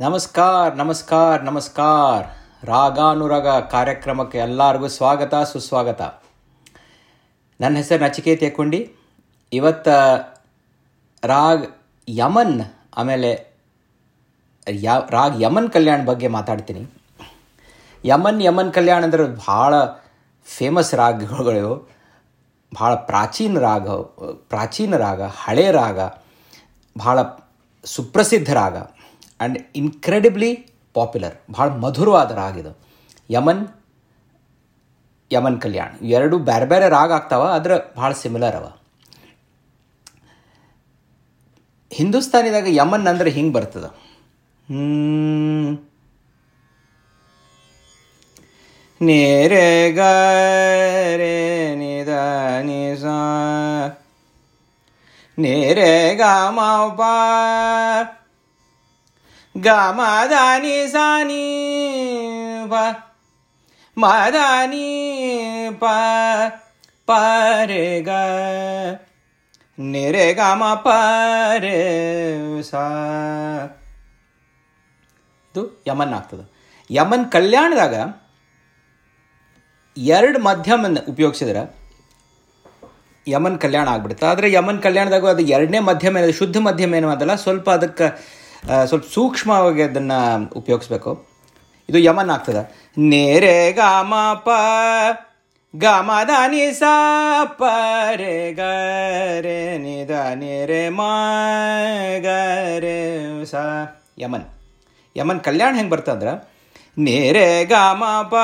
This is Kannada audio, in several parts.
ನಮಸ್ಕಾರ ನಮಸ್ಕಾರ ನಮಸ್ಕಾರ. ರಾಗಾನುರಾಗ ಕಾರ್ಯಕ್ರಮಕ್ಕೆ ಎಲ್ಲರಿಗೂ ಸ್ವಾಗತ, ಸುಸ್ವಾಗತ. ನನ್ನ ಹೆಸರು ನಚಿಕೇತ್ ಯಕೊಂಡಿ. ಇವತ್ತು ರಾಗ್ ಯಮನ್, ಆಮೇಲೆ ಯಾ, ರಾಗ್ ಯಮನ್ ಕಲ್ಯಾಣ ಬಗ್ಗೆ ಮಾತಾಡ್ತೀನಿ. ಯಮನ್ ಯಮನ್ ಕಲ್ಯಾಣ ಅಂದ್ರೆ ಭಾಳ ಫೇಮಸ್ ರಾಗಗಳು ಭಾಳ ಪ್ರಾಚೀನ ರಾಗ ಪ್ರಾಚೀನ ರಾಗ, ಹಳೆ ರಾಗ, ಭಾಳ ಸುಪ್ರಸಿದ್ಧ ರಾಗ. ಆ್ಯಂಡ್ ಇನ್ಕ್ರೆಡಿಬ್ಲಿ ಪಾಪ್ಯುಲರ್ ಭಾಳ ಮಧುರವಾದ ರಾಗ ಇದು ಯಮನ್ ಯಮನ್ ಕಲ್ಯಾಣ್. ಎರಡು ಬೇರೆ ಬೇರೆ ರಾಗ ಆಗ್ತಾವ, ಆದ್ರೆ ಭಾಳ ಸಿಮಿಲರ್ ಅವ. ಹಿಂದೂಸ್ತಾನಿದಾಗ ಯಮನ್ ಅಂದ್ರೆ ಹಿಂಗೆ ಬರ್ತದ. ನೇರೆ ಗರೆ ನಿದ ನಿಸ ನೇರೆ ಗ ಮ ಸಾನಿ ಸ ಪ, ಮದಾನಿ ಪ ಪ ರೆ ಗ ನಿ ರೆ ಗ ಮ ಪ ರೆ ಇದು ಯಮನ್ ಆಗ್ತದೆ. ಯಮನ್ ಕಲ್ಯಾಣದಾಗ ಎರಡು ಮಧ್ಯಮನ್ನು ಉಪಯೋಗಿಸಿದ್ರೆ ಯಮನ್ ಕಲ್ಯಾಣ ಆಗ್ಬಿಡುತ್ತೆ. ಆದರೆ ಯಮನ್ ಕಲ್ಯಾಣದಾಗ ಅದು ಎರಡನೇ ಮಧ್ಯಮ, ಶುದ್ಧ ಮಧ್ಯಮ ಏನು ಅದಲ್ಲ. ಸ್ವಲ್ಪ ಅದಕ್ಕೆ ಸ್ವಲ್ಪ ಸೂಕ್ಷ್ಮವಾಗಿ ಅದನ್ನು ಉಪಯೋಗಿಸ್ಬೇಕು. ಇದು ಯಮನ್ ಆಗ್ತದೆ. ನೇರೆ ಗಾಮ ಪ ಗಾಮ ದಾನಿ ಸ ಪ ರೇ ಗ ರೇ ನಿ ರೇ ಮ ಗ ರೇ ಸ. ಯಮನ್. ಯಮನ್ ಕಲ್ಯಾಣ ಹೆಂಗೆ ಬರ್ತಂದ್ರೆ ನೇರೆ ಗಾಮ ಪ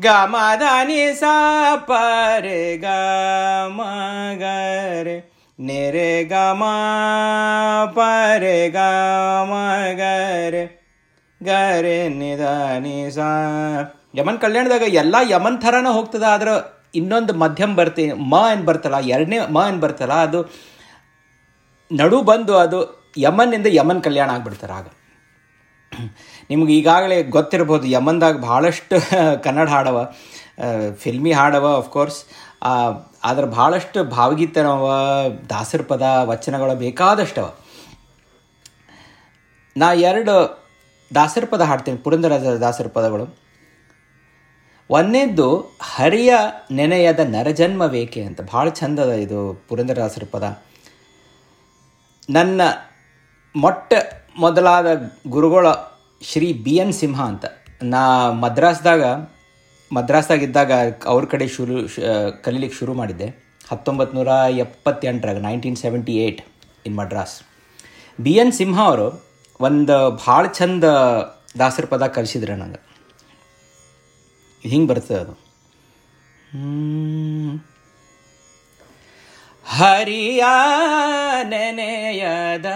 ಗಾಮ ದಾನಿ ಸ ಪ ರೇ ಗ ಮ ಗ ರೇ ನೇರೆ ಗಮ ಪರೆ ಗಮ ಗರೆ ಗರೆ ಮ ಗ ರೇ ಗ ರೇ ನಿ ದ ಯಮನ್ ಕಲ್ಯಾಣದಾಗ ಎಲ್ಲ ಯಮನ್ ಥರನ ಹೋಗ್ತದ, ಆದ್ರೆ ಇನ್ನೊಂದು ಮಧ್ಯಮ ಬರ್ತಿ ಮ ಏನು ಬರ್ತಲ್ಲ, ಎರಡನೇ ಮ ಏನು ಬರ್ತಲ್ಲ, ಅದು ನಡು ಬಂದು ಅದು ಯಮನ್ನಿಂದ ಯಮನ್ ಕಲ್ಯಾಣ ಆಗ್ಬಿಡ್ತಾರೆ ಆಗ. ನಿಮ್ಗೆ ಈಗಾಗಲೇ ಗೊತ್ತಿರ್ಬೋದು, ಯಮನ್ದಾಗ ಭಾಳಷ್ಟು ಕನ್ನಡ ಹಾಡವ ಫಿಲ್ಮಿ ಹಾಡವ ಆಫ್ಕೋರ್ಸ್ ಆದ್ರೆ ಭಾಳಷ್ಟು ಭಾವಗೀತನವ ದಾಸರ ಪದ, ವಚನಗಳು ಬೇಕಾದಷ್ಟವ ನಾ ಎರಡು ದಾಸರ ಪದ ಹಾಡ್ತೀನಿ ಪುರಂದರ ದಾಸರ ಪದಗಳು. ಒಂದೇದ್ದು ಹರಿಯ ನೆನೆಯದ ನರಜನ್ಮವೇಕೆ ಅಂತ. ಭಾಳ ಚಂದದ ಇದು ಪುರಂದರದಾಸರ ಪದ. ನನ್ನ ಮೊಟ್ಟ ಮೊದಲಾದ ಗುರುಗಳ ಶ್ರೀ ಬಿ ಎನ್ ಸಿಂಹ ಅಂತ. ನಾ ಮದ್ರಾಸ್ದಾಗ ಮದ್ರಾಸ್ದಾಗ ಇದ್ದಾಗ ಅವ್ರ ಕಡೆ ಶುರು ಕಲೀಲಿಕ್ಕೆ ಶುರು ಮಾಡಿದ್ದೆ. ಹತ್ತೊಂಬತ್ತು ನೂರ ಎಪ್ಪತ್ತೆಂಟರಾಗ nineteen seventy eight in Madras B. N. Simha ಅವರು ಒಂದು ಭಾಳ ಚಂದ ದಾಸರ ಪದ ಕಲಿಸಿದ್ರೆ ನನಗೆ ಹಿಂಗೆ ಬರ್ತದೆ ಅದು. ಹರಿಯ ನೆನೆಯದ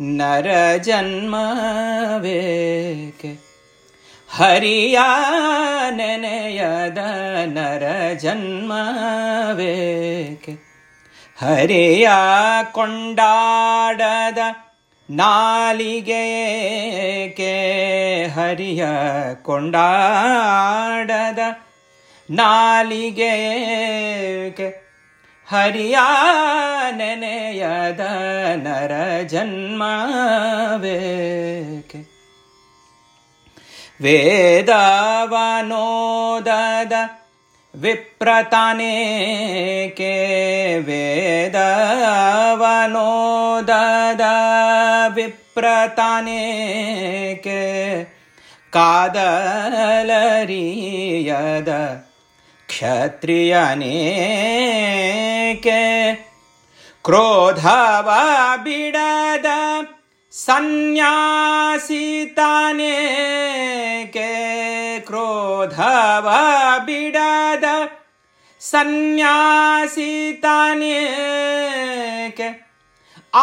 ನರ ಜನ್ಮವೇಕೆ? ಹರಿಯ ನೆನೆಯದ ನರ ಜನ್ಮವೇಕೆ? ಹರಿಯ ಕೊಂಡಾಡದ ನಾಲಿಗೆಯೇಕೆ ಹರಿಯ ಕೊಂಡಾಡದ ನಾಲಿಗೆಯೇಕೆ ಹರಿಯ ನೆನೆಯದ ನರ ಜನ್ಮವೇಕೆ? वेदवनोद विप्रतानिके वेदवनोद विप्रतानिके कादलरीयद। क्षत्रियानिके क्रोधवा बिडद। ಸನ್ಯಾಸಿತಾನೇಕೆ ಕ್ರೋಧವ ಬಿಡದ ಸನ್ಯಾಸಿತಾನೇಕೆ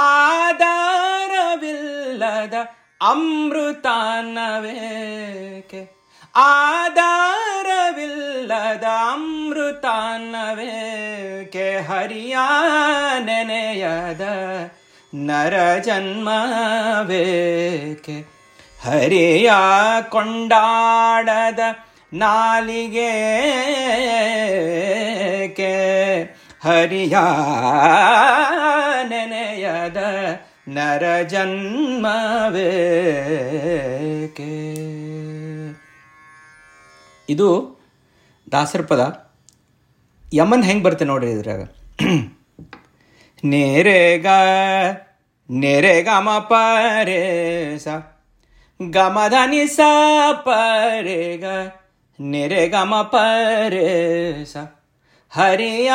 ಆಧಾರವಿಲ್ಲದ ಅಮೃತಾನವೇಕೆ ಆಧಾರವಿಲ್ಲದ ಅಮೃತಾನವೇಕೆ ಹರಿಯ ನೆನೆಯದ ನರ ಜನ್ಮವೇಕೆ ಹರಿಯ ಕೊಂಡಾಡದ ನಾಲಿಗೆ ಹರಿಯ ನೆನೆಯದ ನರ ಜನ್ಮವೇಕೆ ಇದು ದಾಸರ ಪದ. ಯಮನ್ ಹೆಂಗೆ ಬರುತ್ತೆ ನೋಡ್ರಿ ಇದ್ರಾಗ? ನೇರೆಗ ನೆರೆ ಗಮ ಪರೆ ಸ ಗಮ ಧನಿ ಸ ಪರೆ ನೆರೆ ಗಮ ಪರೆ ಸ ಹರಿಯ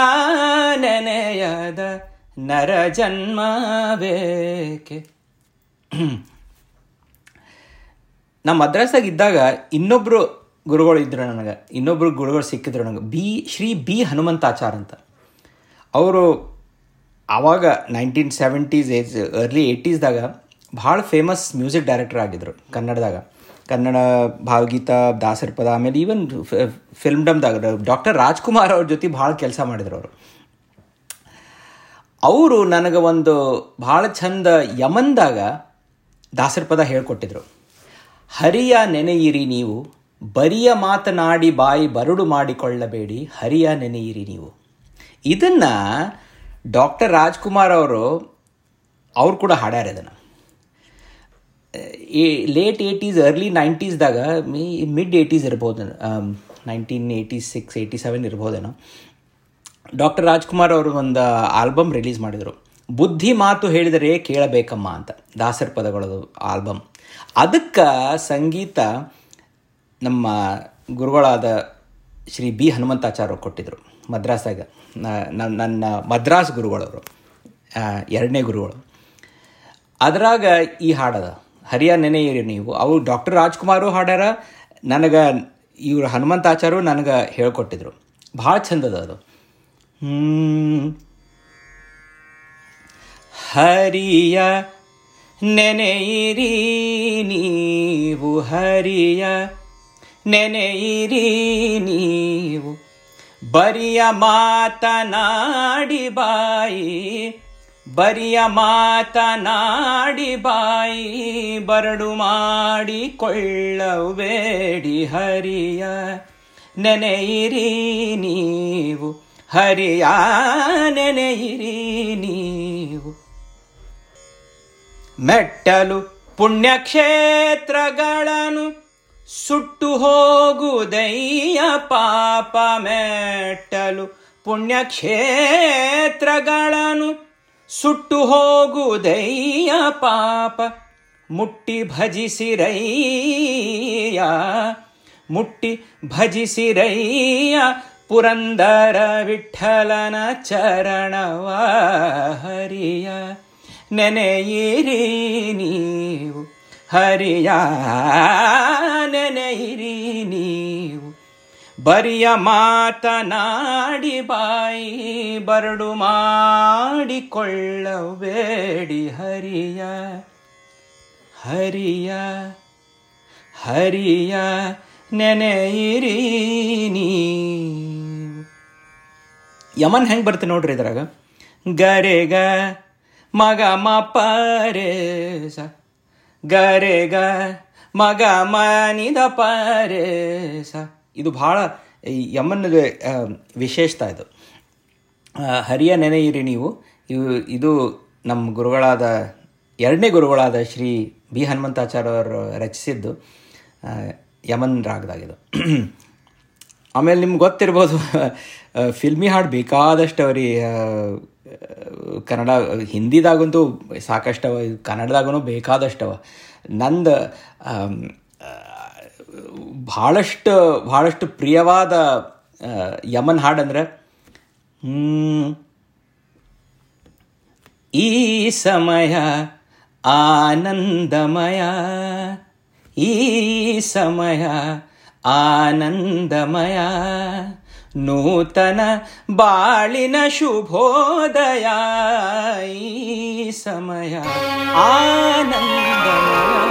ನೆನೆಯದ ನರ ಜನ್ಮ ಬೇಕೆ ನಮ್ಮ ಇದ್ದಾಗ ಇನ್ನೊಬ್ರು ಗುರುಗಳು ಇದ್ರು ನನಗೆ. ಇನ್ನೊಬ್ರು ಗುರುಗಳು ಸಿಕ್ಕಿದ್ರು ನನಗೆ. ಬಿ, ಶ್ರೀ ಬಿ ಹನುಮಂತಾಚಾರ್ ಅಂತ. ಅವರು ಆವಾಗ ನೈನ್ಟೀನ್ ಸೆವೆಂಟೀಸ್ ಏಜ್ ಅರ್ಲಿ ಏಯ್ಟೀಸ್ದಾಗ ಭಾಳ ಫೇಮಸ್ ಮ್ಯೂಸಿಕ್ ಡೈರೆಕ್ಟರ್ ಆಗಿದ್ರು ಕನ್ನಡದಾಗ. ಕನ್ನಡ ಭಾವಗೀತ ದಾಸರ ಪದ ಆಮೇಲೆ ಈವನ್ ಫಿಲ್ಮ್ಡಮ್ದಾಗ ಡಾಕ್ಟರ್ ರಾಜ್ಕುಮಾರ್ ಅವ್ರ ಜೊತೆ ಭಾಳ ಕೆಲಸ ಮಾಡಿದ್ರು ಅವರು. ಅವರು ನನಗೆ ಒಂದು ಭಾಳ ಚಂದ ಯಮನ್ದಾಗ ದಾಸರ ಪದ ಹೇಳ್ಕೊಟ್ಟಿದ್ರು. ಹರಿಯ ನೆನೆಯಿರಿ ನೀವು, ಬರಿಯ ಮಾತನಾಡಿ ಬಾಯಿ ಬರಡು ಮಾಡಿಕೊಳ್ಳಬೇಡಿ, ಹರಿಯ ನೆನೆಯಿರಿ ನೀವು. ಇದನ್ನು ಡಾಕ್ಟರ್ ರಾಜ್ಕುಮಾರ್ ಅವರು, ಅವ್ರು ಕೂಡ ಹಾಡ್ಯಾರ ಇದನ್ನು. ಈ ಲೇಟ್ ಏಯ್ಟೀಸ್ ಅರ್ಲಿ ನೈಂಟೀಸ್ದಾಗ ಮೀ ಮಿಡ್ ಏಯ್ಟೀಸ್ ಇರ್ಬೋದು nineteen eighty six eighty seven ಇರ್ಬೋದೇನೋ. Doctor Rajkumar ಅವರು ಒಂದು ಆಲ್ಬಮ್ ರಿಲೀಸ್ ಮಾಡಿದರು. ಬುದ್ಧಿ ಮಾತು ಹೇಳಿದರೆ ಕೇಳಬೇಕಮ್ಮ ಅಂತ, ದಾಸರ ಪದಗಳದು ಆಲ್ಬಮ್. ಅದಕ್ಕೆ ಸಂಗೀತ ನಮ್ಮ ಗುರುಗಳಾದ ಶ್ರೀ ಬಿ ಹನುಮಂತಾಚಾರ್ಯ ಕೊಟ್ಟಿದ್ದರು ಮದ್ರಾಸಾಗ. ನನ್ನ ಮದ್ರಾಸ್ ಗುರುಗಳವರು ಎರಡನೇ ಗುರುಗಳು. ಅದ್ರಾಗ ಈ ಹಾಡದ, ಹರಿಯ ನೆನೆಯಿರಿ ನೀವು. ಅವು ಡಾಕ್ಟರ್ ರಾಜ್ಕುಮಾರು ಹಾಡ್ಯಾರ, ನನಗೆ ಇವರು ಹನುಮಂತಾಚಾರ್ಯರು ನನಗೆ ಹೇಳ್ಕೊಟ್ಟಿದ್ರು. ಭಾಳ ಚಂದದ ಅದು. ಹರಿಯ ನೆನೆಯಿರಿ ನೀವು, ಹರಿಯ ನೆನೆಯಿರಿ ನೀವು. ಬರಿಯ ಮಾತನಾಡಿ ಬಾಯಿ, ಬರಿಯ ಮಾತನಾಡಿ ಬಾಯಿ, ಬರಡು ಮಾಡಿಕೊಳ್ಳಬೇಡಿ ಹರಿಯ. ನೆನೆಯಿರಿ ನೀವು, ಹರಿಯ ನೆನೆಯಿರಿ ನೀವು. ಮೆಟ್ಟಲು ಪುಣ್ಯಕ್ಷೇತ್ರಗಳನ್ನು ಸುಟ್ಟು ಹೋಗುದಯ್ಯ ಪಾಪ ಮೆಟ್ಟಲು ಪುಣ್ಯಕ್ಷೇತ್ರಗಳನ್ನು. ಸುಟ್ಟು ಹೋಗುದಯ್ಯ ಪಾಪ ಮುಟ್ಟಿ ಭಜಿಸಿರಯ್ಯ ಮುಟ್ಟಿ ಭಜಿಸಿರಯ್ಯ ಪುರಂದರ ವಿಠಲನ ಚರಣವ ಹರಿಯ ನೆನೆಯಿರಿ ನೀವು ಹರಿಯ ಬರಿಯ ಮಾತನಾಡಿ ಬಾಯಿ ಬರಡು ಮಾಡಿಕೊಳ್ಳಬೇಡಿ ಹರಿಯ ಹರಿಯ ಹರಿಯ ನೆನೆಯಿರಿ ನೀ. ಯಮನ್ ಹೆಂಗೆ ಬರುತ್ತೆ ನೋಡ್ರಿ ಇದ್ರಾಗ? ಗರೆಗ ಮಗ ಮ ಪರೆ ಸ. ಗರೆಗ ಮಗ ಮನಿದ ಪರೆ ಸ. ಇದು ಭಾಳ ಯಮನ್ಗೆ ವಿಶೇಷತ ಇದು. ಹರಿಯ ನೆನೆಯಿರಿ ನೀವು. ಇವು, ಇದು ನಮ್ಮ ಗುರುಗಳಾದ, ಎರಡನೇ ಗುರುಗಳಾದ ಶ್ರೀ ಬಿ ಹನುಮಂತಾಚಾರ್ಯ ಅವರು ರಚಿಸಿದ್ದು ಯಮನ್ ರಾಗದಾಗಿದು. ಆಮೇಲೆ ನಿಮ್ಗೆ ಗೊತ್ತಿರ್ಬೋದು ಫಿಲ್ಮಿ ಹಾಡು ಬೇಕಾದಷ್ಟು ಅವ್ರಿ ಕನ್ನಡ, ಹಿಂದಿದಾಗಂತೂ ಸಾಕಷ್ಟವ ಕನ್ನಡದಾಗೂ ಬೇಕಾದಷ್ಟವ ನಂದು ಭಾಳಷ್ಟು ಭಾಳಷ್ಟು ಪ್ರಿಯವಾದ ಯಮನ್ ಹಾಡಂದ್ರೆ ಈ ಸಮಯ ಆನಂದಮಯ, ಈ ಸಮಯ ಆನಂದಮಯ, ನೂತನ ಬಾಳಿನ ಶುಭೋದಯ, ಈ ಸಮಯ ಆನಂದಮಯ.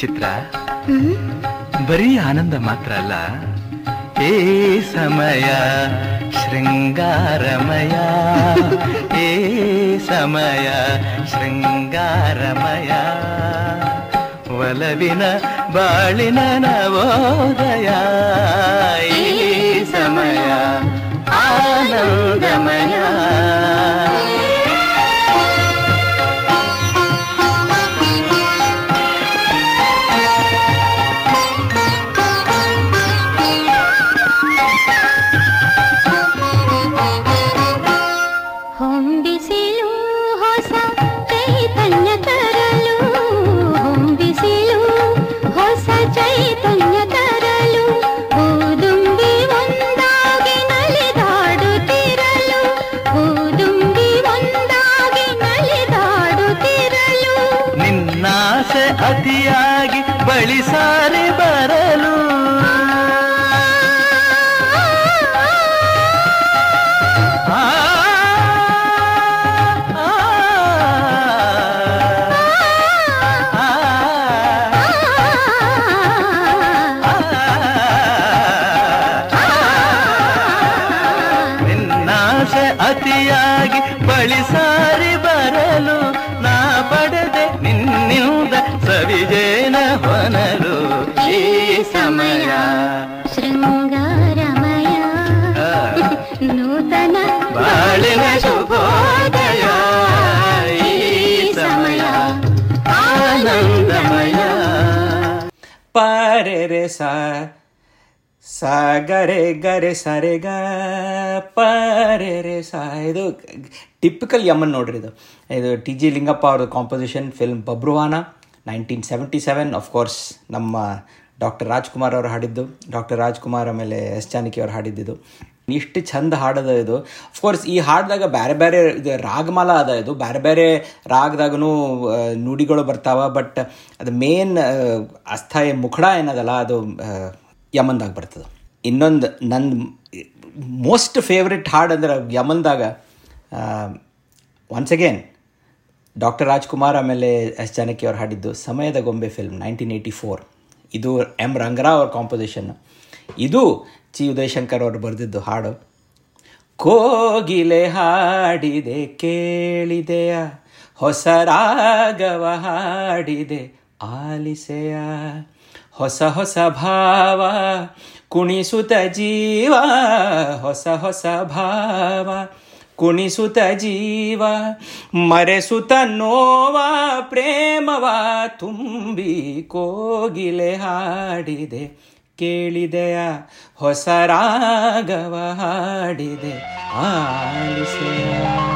ಚಿತ್ರ ಬರೀ ಆನಂದ ಮಾತ್ರ ಅಲ್ಲ. ಏ ಸಮಯ ಶೃಂಗಾರಮಯ. ಏ ಸಮಯ ಶೃಂಗಾರಮಯ. ಒಲವಿನ ಬಾಳಿನ ನವೋದಯ. ಈ ಸಮಯ ಆನಂದಮಯ. ಸವಿಜೇನ ಹೊನಲು ಈ ಸಮಯ. ಶೃಂಗಾರಮಯ. ನೂತನ ಬಾಳಿನ ಶುಭೋದಯ ಈ ಸಮಯ. ಆನಂದಮಯ. ಪಾರೆ ರೇ ಸಾ ಸಾ ಗರೆ ಗರೆ ಸರೆ ಗ ಪಾರೆ ರೇ ಸಾ. ಇದು ಟಿಪಿಕಲ್ ಯಮನ್ ನೋಡ್ರಿ ಇದು. ಇದು ಟಿ ಜಿ ಲಿಂಗಪ್ಪ ಅವ್ರದ್ದು composition film Babruvahana. Nineteen seventy seven of course ನಮ್ಮ ಡಾಕ್ಟರ್ ರಾಜ್ಕುಮಾರ್ ಅವರು ಹಾಡಿದ್ದು. ಡಾಕ್ಟರ್ ರಾಜ್ಕುಮಾರ್ ಆಮೇಲೆ ಎಸ್ ಜಾನಕಿ ಅವ್ರು ಹಾಡಿದ್ದಿದ್ದು ಇಷ್ಟು ಚಂದ ಹಾಡದ ಇದು. ಅಫ್ಕೋರ್ಸ್ ಈ ಹಾಡ್ದಾಗ ಬೇರೆ ಬೇರೆ ಇದು ರಾಗಮಾಲ ಅದ ಇದು. ಬೇರೆ ಬೇರೆ ರಾಗದಾಗೂ ನುಡಿಗಳು ಬರ್ತಾವ. ಬಟ್ ಅದು ಮೇನ್ ಅಸ್ಥಾಯ ಮುಖಡ ಏನದಲ್ಲ, ಅದು ಯಮನ್ದಾಗ ಬರ್ತದೆ. ಇನ್ನೊಂದು ನನ್ನ ಮೋಸ್ಟ್ ಫೇವ್ರೆಟ್ ಹಾಡು ಅಂದ್ರೆ ಯಮನ್ದಾಗ ಒನ್ಸ್ ಅಗೇನ್ ಡಾಕ್ಟರ್ ರಾಜ್ಕುಮಾರ್ ಆಮೇಲೆ ಎಸ್. ಜಾನಕಿ ಅವ್ರು ಹಾಡಿದ್ದು Samayada Gombe film nineteen eighty four ಇದು ಎಂ. ರಂಗರಾವ್ ಅವ್ರ ಕಾಂಪೋಸಿಷನ್ ಇದು ಚಿ. ಉದಯಶಂಕರ್ ಅವರು ಬರೆದಿದ್ದು ಹಾಡು. ಕೋಗಿಲೆ ಹಾಡಿದೆ, ಕೇಳಿದೆಯ. ಹೊಸ ರಾಗವ ಹಾಡಿದೆ, ಆಲಿಸೆಯ. ಹೊಸ ಹೊಸ ಭಾವ, ಕುಣಿಸುತ್ತ ಜೀವ. ಹೊಸ ಹೊಸ ಭಾವ. ಕುಣಿಸುತ್ತ ಜೀವ ಮರೆಸುತ್ತ ನೋವ ಪ್ರೇಮವ ತುಂಬಿ ಕೋಗಿಲೆ ಹಾಡಿದೆ. ಕೇಳಿದೆಯ ಹೊಸರಾಗವ ಹಾಡಿದೆ. ಆಲಿಸೆಯ?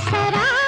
दशरा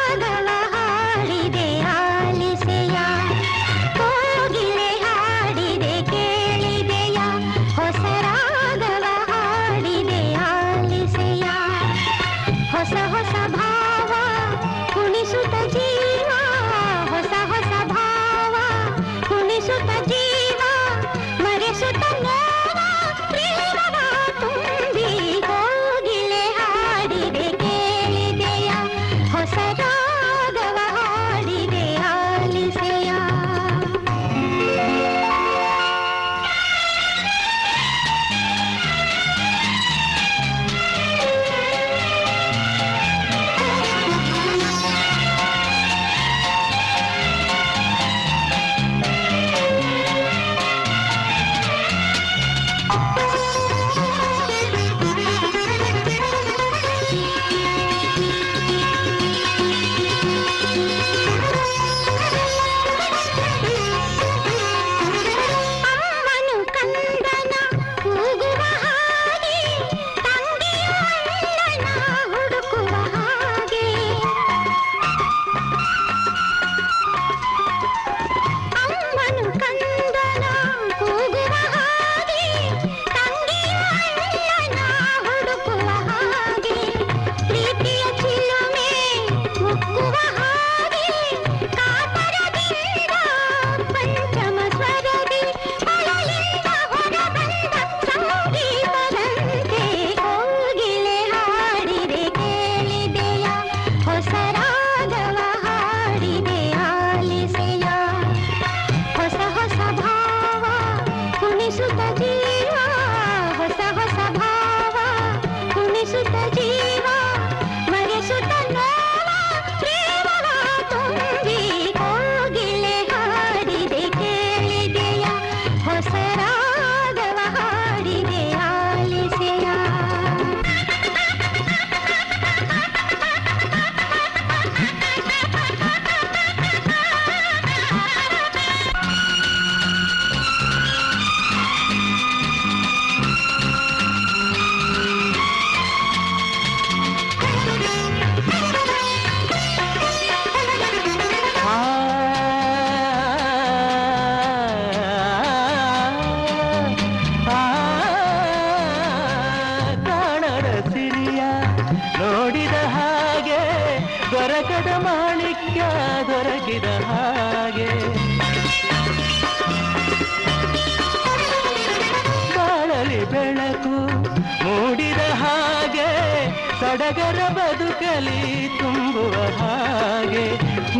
ಸಡಗರ ಬದುಕಲಿ ತುಂಬುವ ಹಾಗೆ,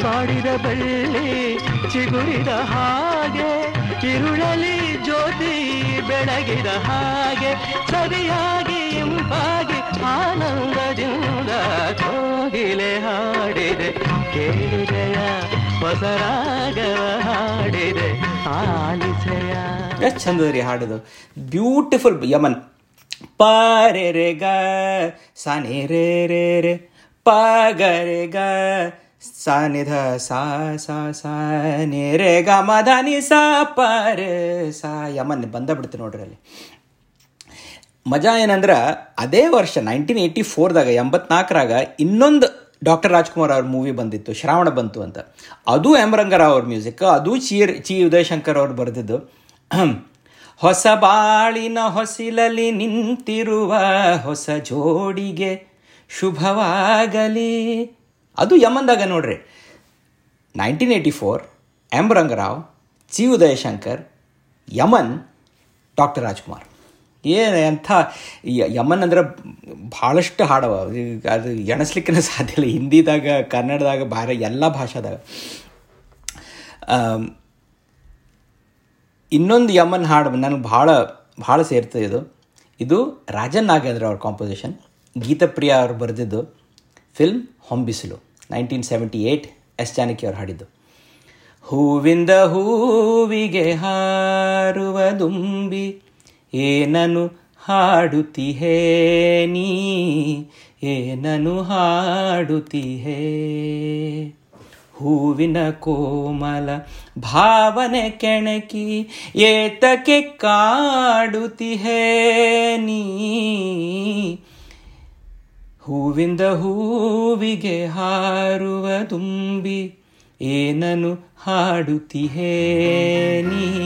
ಬಾಡಿದ ಬಳ್ಳಿ ಚಿಗುರಿದ ಹಾಗೆ ಕಿರುಳಲಿ ಜ್ಯೋತಿ ಬೆಳಗಿದ ಹಾಗೆ ಸರಿಯಾಗಿ ಇಂಪಾಗಿ ಆನಂದದಿಂದ ಕೋಗಿಲೆ ಹಾಡಿದೆ, ಕೇಳಿದೆಯ ಹೊಸರಾಗವ ಹಾಡಿದೆ, ಆಲಿಸೆಯ. ಎಷ್ಟು ಚಂದ ರೀ ಹಾಡೋದು ಬ್ಯೂಟಿಫುಲ್ ಯಮನ್. ಪ ರೇ ಗ ಸ ನಿ ರೇ ರೇ ರೇ ಪ ಗ ರೇ ಗ ಸ ನಿ ಧ ಸಾ ಸಾ ಸಾ ನಿ ರೇ ಗ ಮ ನಿ ಸಾ ಪ ರೇ ಸ ಯಮನ್ ಬಂದ ಬಿಡ್ತು ನೋಡ್ರಿ ಅಲ್ಲಿ. ಮಜಾ ಏನಂದ್ರೆ ಅದೇ ವರ್ಷ ನೈನ್ಟೀನ್ ಏಯ್ಟಿ ಫೋರ್ದಾಗ, ಎಂಬತ್ನಾಲ್ಕರಾಗ ಇನ್ನೊಂದು ಡಾಕ್ಟರ್ ರಾಜ್ಕುಮಾರ್ ಅವ್ರ ಮೂವಿ ಬಂದಿತ್ತು, ಶ್ರಾವಣ ಬಂತು ಅಂತ. ಅದು ಎಂ ರಂಗರಾವ್ ಅವ್ರ ಮ್ಯೂಸಿಕ್, ಅದು ಚಿ ಚಿ, ಉದಯಶಂಕರ್ ಅವ್ರು ಬರೆದಿದ್ದು. ಹೊಸ ಬಾಳಿನ ಹೊಸಿಲಲ್ಲಿ ನಿಂತಿರುವ ಹೊಸ ಜೋಡಿಗೆ ಶುಭವಾಗಲಿ. ಅದು ಯಮಂದಾಗ ನೋಡ್ರಿ. Nineteen eighty four M Rangarao Chi Udayashankar Yaman, doctor Rajkumar. ಏನು ಎಂಥ ಯಮನ್ ಅಂದ್ರೆ ಭಾಳಷ್ಟು ಹಾಡವ. ಅದು ಎಣಿಸ್ಲಿಕ್ಕೆ ಸಾಧ್ಯ ಇಲ್ಲ. ಹಿಂದಿದಾಗ, ಕನ್ನಡದಾಗ ಭಾರ ಎಲ್ಲ ಭಾಷಾದಾಗ. ಇನ್ನೊಂದು ಯಮನ್ ಹಾಡು ನನಗೆ ಭಾಳ ಭಾಳ ಸೇರ್ತದೆ ಇದು. ಇದು ರಾಜನ್ ನಾಗೇಂದ್ರ ಅವ್ರ ಕಾಂಪೋಸಿಷನ್ ಗೀತಪ್ರಿಯ ಅವರು ಬರೆದಿದ್ದು film Hombisilu nineteen seventy eight S Janaki ಅವ್ರು ಹಾಡಿದ್ದು. ಹೂವಿಂದ ಹೂವಿಗೆ ಹಾರುವ ದುಂಬಿ, ಏನನು ಹಾಡುತ್ತಿಹೇ ನೀ, ಏನನು ಹಾಡುತ್ತಿಹೇ? ಹೂವಿನ ಕೋಮಲ ಭಾವನೆ ಕೆಣಕಿ ಏತಕ್ಕೆ ಕಾಡುತ್ತಿಹೇ ನೀ? ಹೂವಿಂದ ಹೂವಿಗೆ ಹಾರುವ ತುಂಬಿ ಏನನು ಹಾಡುತ್ತಿಹೇ ನೀ?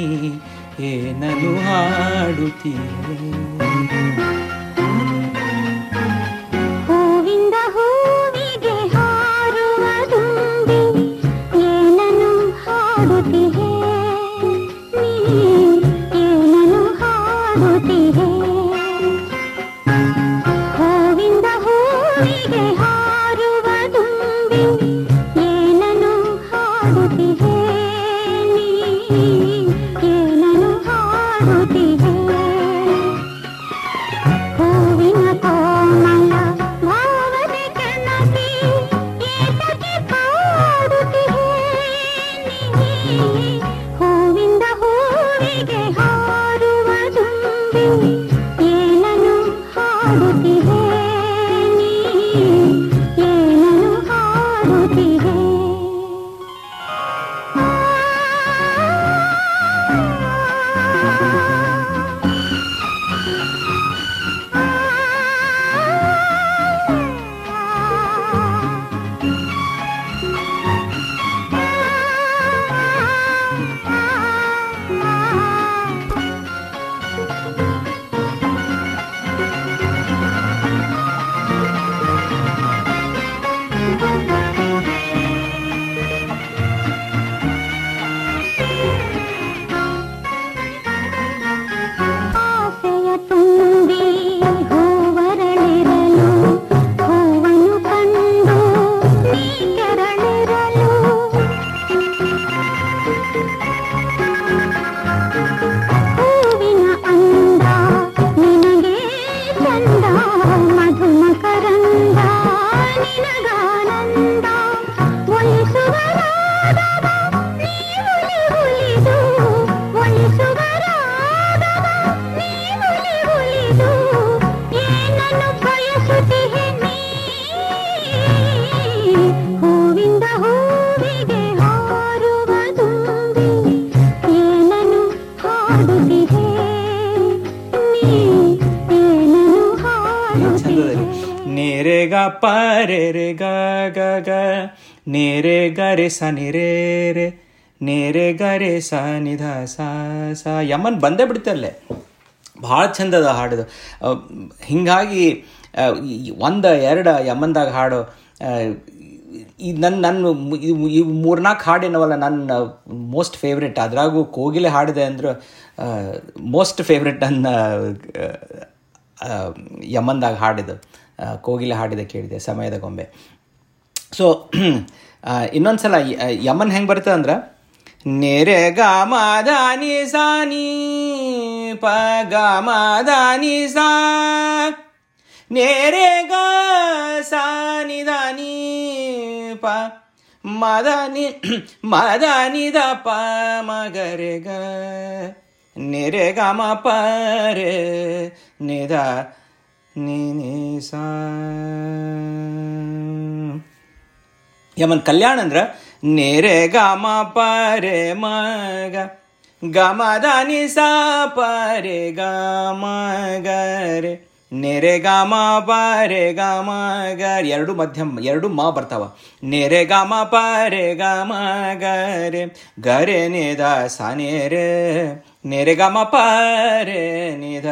ಏನನು ಹಾಡುತ್ತಿಹೇ ನೀ? ಹೂವಿಂದ ರೇ ರೆ ಗ ಗ ಗ ನೇರೆ ಗ ರೇ ಸ ನಿ ರೇ ರೇ ನೇರೆ ಗ ರೇ ಸ ನಿಧ ಸ ಸ. ಯಮನ್ ಬಂದೇ ಬಿಡ್ತಲ್ಲೇ. ಭಾಳ ಚಂದದ ಹಾಡೋದು ಹಿಂಗಾಗಿ ಒಂದು ಎರಡು ಯಮನ್ದಾಗ ಹಾಡು ಈ ನನ್ನ ನನ್ನ ಈ ಮೂರ್ನಾಲ್ಕು ಹಾಡು ಏನವಲ್ಲ ನನ್ನ ಮೋಸ್ಟ್ ಫೇವ್ರೆಟ್. ಅದ್ರಾಗೂ ಕೋಗಿಲೆ ಹಾಡಿದೆ ಅಂದ್ರೆ ಮೋಸ್ಟ್ ಫೇವ್ರೆಟ್ ನನ್ನ ಯಮನ್ದಾಗ ಹಾಡಿದ್ದು. ಕೋಗಿಲೆ ಹಾಡಿದೆ ಕೇಳಿದೆ, ಸಮಯದ ಗೊಂಬೆ. ಸೊ ಇನ್ನೊಂದು ಸಲ ಯಮನ್ ಹೆಂಗೆ ಬರ್ತದೆ ಅಂದ್ರೆ, ನೆರೆ ಗ ಸಾನಿ, ಪ ಗ ಸಾ, ನೆರೆ ಗ ಸಾನಿ ದಾನಿ, ಪ ಮದನಿ ಮದನಿ ದ ಪ ಮಗರೆ ಗ, ನೆರೆ ಗ ಪ ರೇ ನಿದ ನಿ ನಿ ಸಾ ಯಮನ್ ಕಲ್ಯಾಣ ಅಂದ್ರ, ನೆರೆ ಗಮ ಪರೆ ಮಗ ಗಮದ ನಿ ಸಾ ಪರೆ ಗಮ ಗರೆ, ನೆರೆ ಗಮ ಪರೆ ಗಮ ಗರೆ. ಎರಡು ಮಧ್ಯಮ, ಎರಡು ಮಾ ಬರ್ತಾವ. ನೆರೆ ಗಮ ಪರೆ ಗಮ ಗರೆ ಗರೆ ನಿದ ಸ ನೆರೆ ನೆರೆ ಗಮ ಪರೆ ನಿದ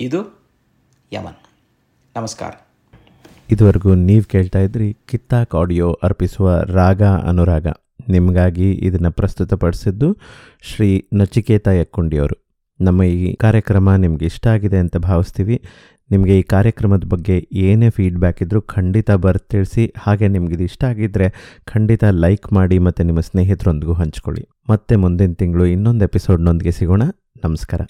ಇದು ಯಮನ್. ನಮಸ್ಕಾರ. ಇದುವರೆಗೂ ನೀವು ಕೇಳ್ತಾ ಇದ್ರಿ ಕಿತ್ತಾಕ್ ಆಡಿಯೋ ಅರ್ಪಿಸುವ ರಾಗ ಅನುರಾಗ. ನಿಮಗಾಗಿ ಇದನ್ನು ಪ್ರಸ್ತುತಪಡಿಸಿದ್ದು ಶ್ರೀ ನಚಿಕೇತ ಯಕ್ಕುಂಡಿಯವರು. ನಮ್ಮ ಈ ಕಾರ್ಯಕ್ರಮ ನಿಮ್ಗೆ ಇಷ್ಟ ಆಗಿದೆ ಅಂತ ಭಾವಿಸ್ತೀವಿ. ನಿಮಗೆ ಈ ಕಾರ್ಯಕ್ರಮದ ಬಗ್ಗೆ ಏನೇ ಫೀಡ್ಬ್ಯಾಕ್ ಇದ್ದರೂ ಖಂಡಿತ ಬರ್ದು ತಿಳಿಸಿ ಹಾಗೆ ನಿಮಗೆ ಇದು ಇಷ್ಟ ಆಗಿದ್ದರೆ ಖಂಡಿತ ಲೈಕ್ ಮಾಡಿ ಮತ್ತು ನಿಮ್ಮ ಸ್ನೇಹಿತರೊಂದಿಗೂ ಹಂಚ್ಕೊಳ್ಳಿ. ಮತ್ತೆ ಮುಂದಿನ ತಿಂಗಳು ಇನ್ನೊಂದು ಎಪಿಸೋಡ್ನೊಂದಿಗೆ ಸಿಗೋಣ. ನಮಸ್ಕಾರ.